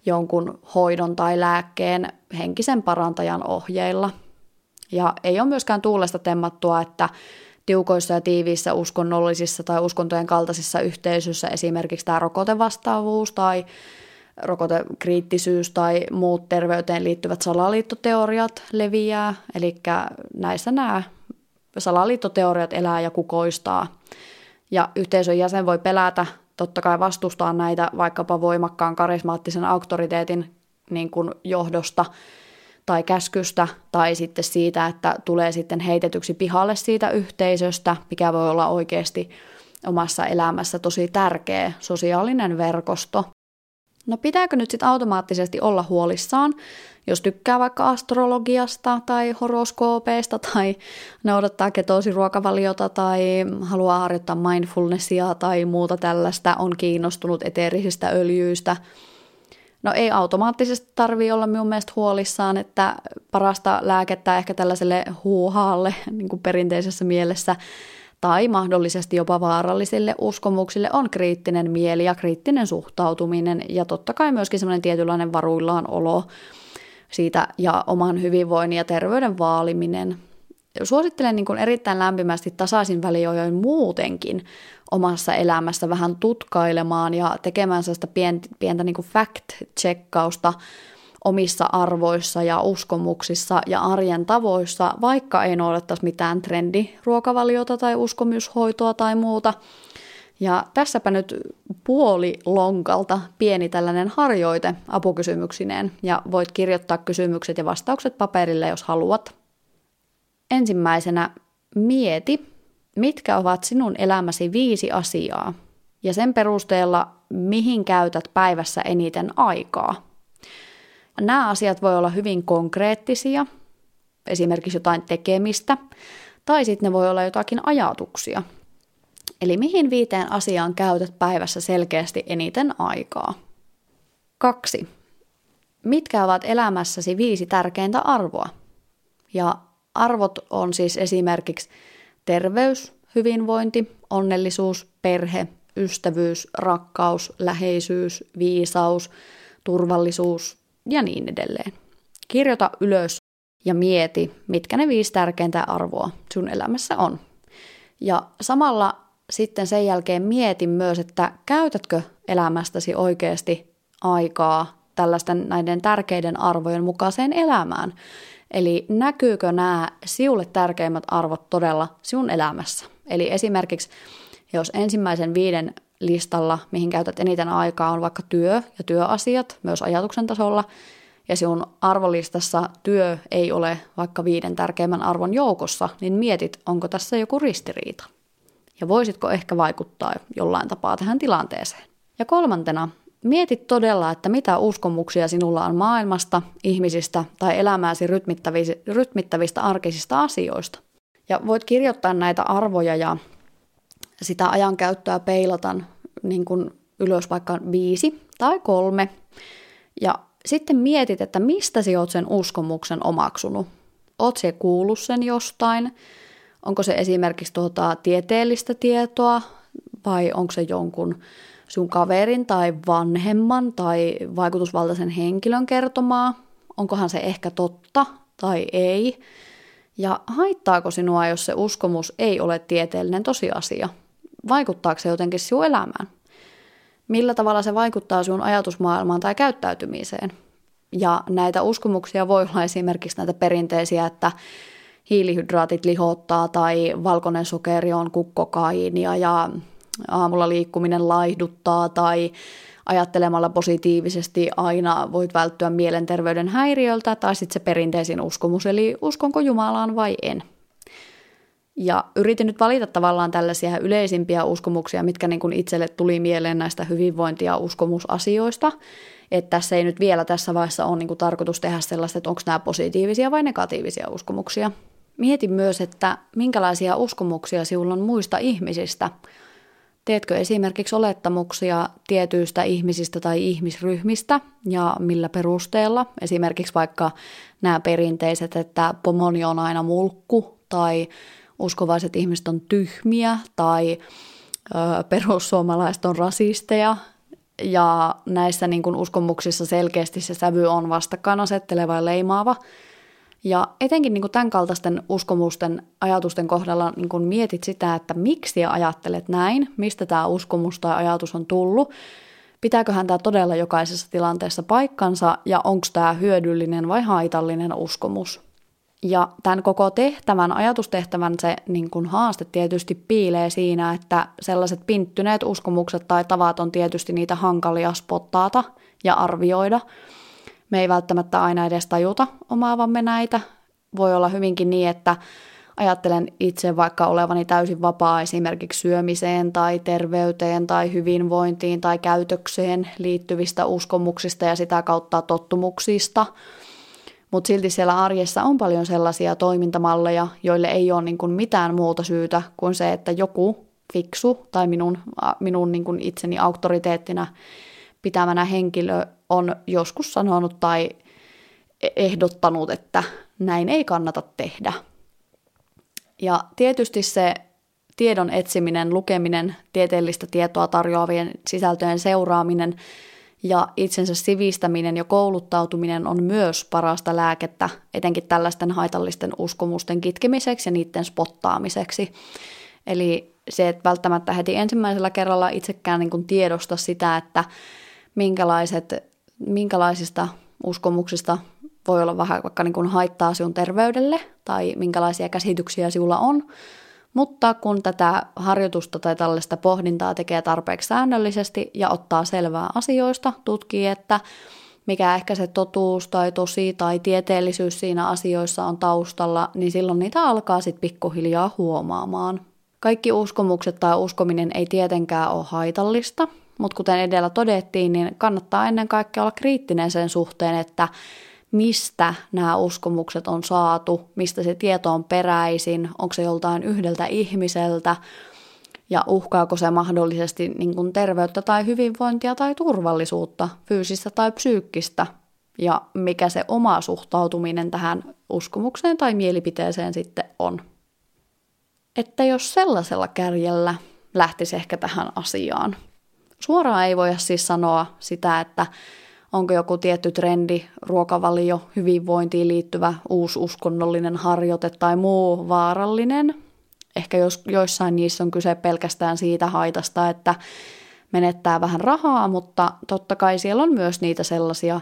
jonkun hoidon tai lääkkeen henkisen parantajan ohjeilla. Ja ei ole myöskään tuulesta temmattua, että tiukoissa ja tiiviissä uskonnollisissa tai uskontojen kaltaisissa yhteisöissä esimerkiksi tämä rokotevastaavuus tai rokotekriittisyys tai muut terveyteen liittyvät salaliittoteoriat leviää, eli näissä nämä salaliittoteoriat elää ja kukoistaa. Ja yhteisön jäsen voi pelätä, totta kai vastustaa näitä vaikkapa voimakkaan karismaattisen auktoriteetin niin kuin johdosta tai käskystä, tai sitten siitä, että tulee sitten heitetyksi pihalle siitä yhteisöstä, mikä voi olla oikeasti omassa elämässä tosi tärkeä sosiaalinen verkosto. No pitääkö nyt sitten automaattisesti olla huolissaan, jos tykkää vaikka astrologiasta tai horoskoopeista tai noudattaa ketoosiruokavaliota tai haluaa harjoittaa mindfulnessia tai muuta tällaista, on kiinnostunut eteerisistä öljyistä. No ei automaattisesti tarvi olla minun mielestä huolissaan, että parasta lääkettä ehkä tällaiselle huuhaalle niin kuin perinteisessä mielessä tai mahdollisesti jopa vaarallisille uskomuksille on kriittinen mieli ja kriittinen suhtautuminen ja totta kai myöskin semmoinen tietynlainen varuillaan olo siitä ja oman hyvinvoinnin ja terveyden vaaliminen. Suosittelen niin kuin erittäin lämpimästi tasaisin väliajoin muutenkin omassa elämässä vähän tutkailemaan ja tekemään sellaista pientä, pientä niin fact-checkausta omissa arvoissa ja uskomuksissa ja arjen tavoissa, vaikka ei noudattaisi mitään trendiruokavaliota tai uskomyshoitoa tai muuta. Ja tässäpä nyt puoli lonkalta pieni tällainen harjoite apukysymyksineen, ja voit kirjoittaa kysymykset ja vastaukset paperille, jos haluat. Ensimmäisenä mieti, mitkä ovat sinun elämäsi viisi asiaa, ja sen perusteella, mihin käytät päivässä eniten aikaa. Nämä asiat voi olla hyvin konkreettisia, esimerkiksi jotain tekemistä, tai sitten ne voi olla jotakin ajatuksia. Eli mihin viiteen asiaan käytät päivässä selkeästi eniten aikaa? Kaksi. Mitkä ovat elämässäsi viisi tärkeintä arvoa? Ja arvot on siis esimerkiksi terveys, hyvinvointi, onnellisuus, perhe, ystävyys, rakkaus, läheisyys, viisaus, turvallisuus, ja niin edelleen. Kirjoita ylös ja mieti, mitkä ne viisi tärkeintä arvoa sun elämässä on. Ja samalla sitten sen jälkeen mieti myös, että käytätkö elämästäsi oikeasti aikaa tällaisten näiden tärkeiden arvojen mukaiseen elämään. Eli näkyykö nämä siulle tärkeimmät arvot todella sinun elämässä? Eli esimerkiksi jos ensimmäisen viiden listalla, mihin käytät eniten aikaa, on vaikka työ ja työasiat, myös ajatuksen tasolla, ja sinun arvolistassa työ ei ole vaikka viiden tärkeimmän arvon joukossa, niin mietit, onko tässä joku ristiriita. Ja voisitko ehkä vaikuttaa jollain tapaa tähän tilanteeseen. Ja kolmantena, mietit todella, että mitä uskomuksia sinulla on maailmasta, ihmisistä tai elämääsi rytmittävistä, rytmittävistä arkisista asioista. Ja voit kirjoittaa näitä arvoja ja sitä ajankäyttöä peilatan niin kuin ylös vaikka viisi tai kolme. Ja sitten mietit, että mistä sinä olet sen uskomuksen omaksunut. Oot se kuullut sen jostain? Onko se esimerkiksi tuota tieteellistä tietoa vai onko se jonkun sun kaverin tai vanhemman tai vaikutusvaltaisen henkilön kertomaa? Onkohan se ehkä totta tai ei? Ja haittaako sinua, jos se uskomus ei ole tieteellinen tosiasia? Vaikuttaako se jotenkin sinun elämään? Millä tavalla se vaikuttaa sinun ajatusmaailmaan tai käyttäytymiseen? Ja näitä uskomuksia voi olla esimerkiksi näitä perinteisiä, että hiilihydraatit lihottaa tai valkoinen sokeri on kukkokainia ja aamulla liikkuminen laihduttaa tai ajattelemalla positiivisesti aina voit välttyä mielenterveyden häiriöltä tai sitten se perinteisin uskomus, eli uskonko Jumalaan vai en. Ja yritin nyt valita tavallaan tällaisia yleisimpiä uskomuksia, mitkä niin kuin itselle tuli mieleen näistä hyvinvointi- ja uskomusasioista. Että tässä ei nyt vielä tässä vaiheessa ole niin kuin tarkoitus tehdä sellaista, että onko nämä positiivisia vai negatiivisia uskomuksia. Mietin myös, että minkälaisia uskomuksia sinulla on muista ihmisistä. Teetkö esimerkiksi olettamuksia tietyistä ihmisistä tai ihmisryhmistä ja millä perusteella? Esimerkiksi vaikka nämä perinteiset, että pomoni on aina mulkku tai uskovaiset ihmiset on tyhmiä tai ö, perussuomalaiset on rasisteja. Ja näissä niin kuin uskomuksissa selkeästi se sävy on vastakkainasetteleva ja leimaava. Ja etenkin niin kuin tämän kaltaisten uskomusten ajatusten kohdalla niin kuin mietit sitä, että miksi ajattelet näin, mistä tämä uskomus tai ajatus on tullut, pitääköhän tämä todella jokaisessa tilanteessa paikkansa ja onko tämä hyödyllinen vai haitallinen uskomus. Ja tämän koko tehtävän, ajatustehtävän se niin kuin haaste tietysti piilee siinä, että sellaiset pinttyneet uskomukset tai tavat on tietysti niitä hankalia spottaata ja arvioida. Me ei välttämättä aina edes tajuta omaavamme näitä. Voi olla hyvinkin niin, että ajattelen itse vaikka olevani täysin vapaa esimerkiksi syömiseen tai terveyteen tai hyvinvointiin tai käytökseen liittyvistä uskomuksista ja sitä kautta tottumuksista – mutta silti siellä arjessa on paljon sellaisia toimintamalleja, joille ei ole niin kuin mitään muuta syytä kuin se, että joku fiksu tai minun, minun niin kuin itseni auktoriteettina pitämänä henkilö on joskus sanonut tai ehdottanut, että näin ei kannata tehdä. Ja tietysti se tiedon etsiminen, lukeminen, tieteellistä tietoa tarjoavien sisältöjen seuraaminen – ja itsensä sivistäminen ja kouluttautuminen on myös parasta lääkettä, etenkin tällaisten haitallisten uskomusten kitkemiseksi ja niiden spottaamiseksi. Eli se, että välttämättä heti ensimmäisellä kerralla itsekään niin tiedosta sitä, että minkälaiset, minkälaisista uskomuksista voi olla vähän vaikka niin kuin haittaa sinun terveydelle tai minkälaisia käsityksiä sinulla on, mutta kun tätä harjoitusta tai tällaista pohdintaa tekee tarpeeksi säännöllisesti ja ottaa selvää asioista, tutkii, että mikä ehkä se totuus tai tosi tai tieteellisyys siinä asioissa on taustalla, niin silloin niitä alkaa sitten pikkuhiljaa huomaamaan. Kaikki uskomukset tai uskominen ei tietenkään ole haitallista, mutta kuten edellä todettiin, niin kannattaa ennen kaikkea olla kriittinen sen suhteen, että mistä nämä uskomukset on saatu, mistä se tieto on peräisin, onko se joltain yhdeltä ihmiseltä ja uhkaako se mahdollisesti niin kuin terveyttä tai hyvinvointia tai turvallisuutta, fyysistä tai psyykkistä, ja mikä se oma suhtautuminen tähän uskomukseen tai mielipiteeseen sitten on. Että jos sellaisella kärjellä lähtisi ehkä tähän asiaan. Suoraan ei voi siis sanoa sitä, että onko joku tietty trendi, ruokavalio, hyvinvointiin liittyvä uusi uskonnollinen harjoite tai muu vaarallinen. Ehkä jos, joissain niissä on kyse pelkästään siitä haitasta, että menettää vähän rahaa, mutta totta kai siellä on myös niitä sellaisia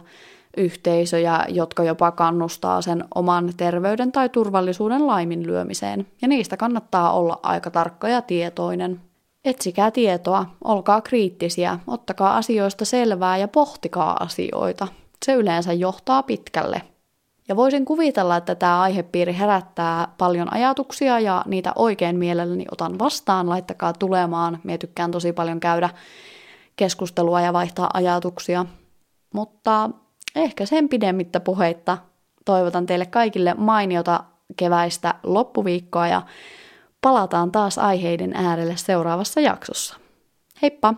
yhteisöjä, jotka jopa kannustaa sen oman terveyden tai turvallisuuden laiminlyömiseen. Ja niistä kannattaa olla aika tarkka ja tietoinen. Etsikää tietoa, olkaa kriittisiä, ottakaa asioista selvää ja pohtikaa asioita. Se yleensä johtaa pitkälle. Ja voisin kuvitella, että tämä aihepiiri herättää paljon ajatuksia ja niitä oikein mielelläni otan vastaan. Laittakaa tulemaan. Mie tykkään tosi paljon käydä keskustelua ja vaihtaa ajatuksia. Mutta ehkä sen pidemmittä puheitta toivotan teille kaikille mainiota keväistä loppuviikkoa ja palataan taas aiheiden äärelle seuraavassa jaksossa. Heippa!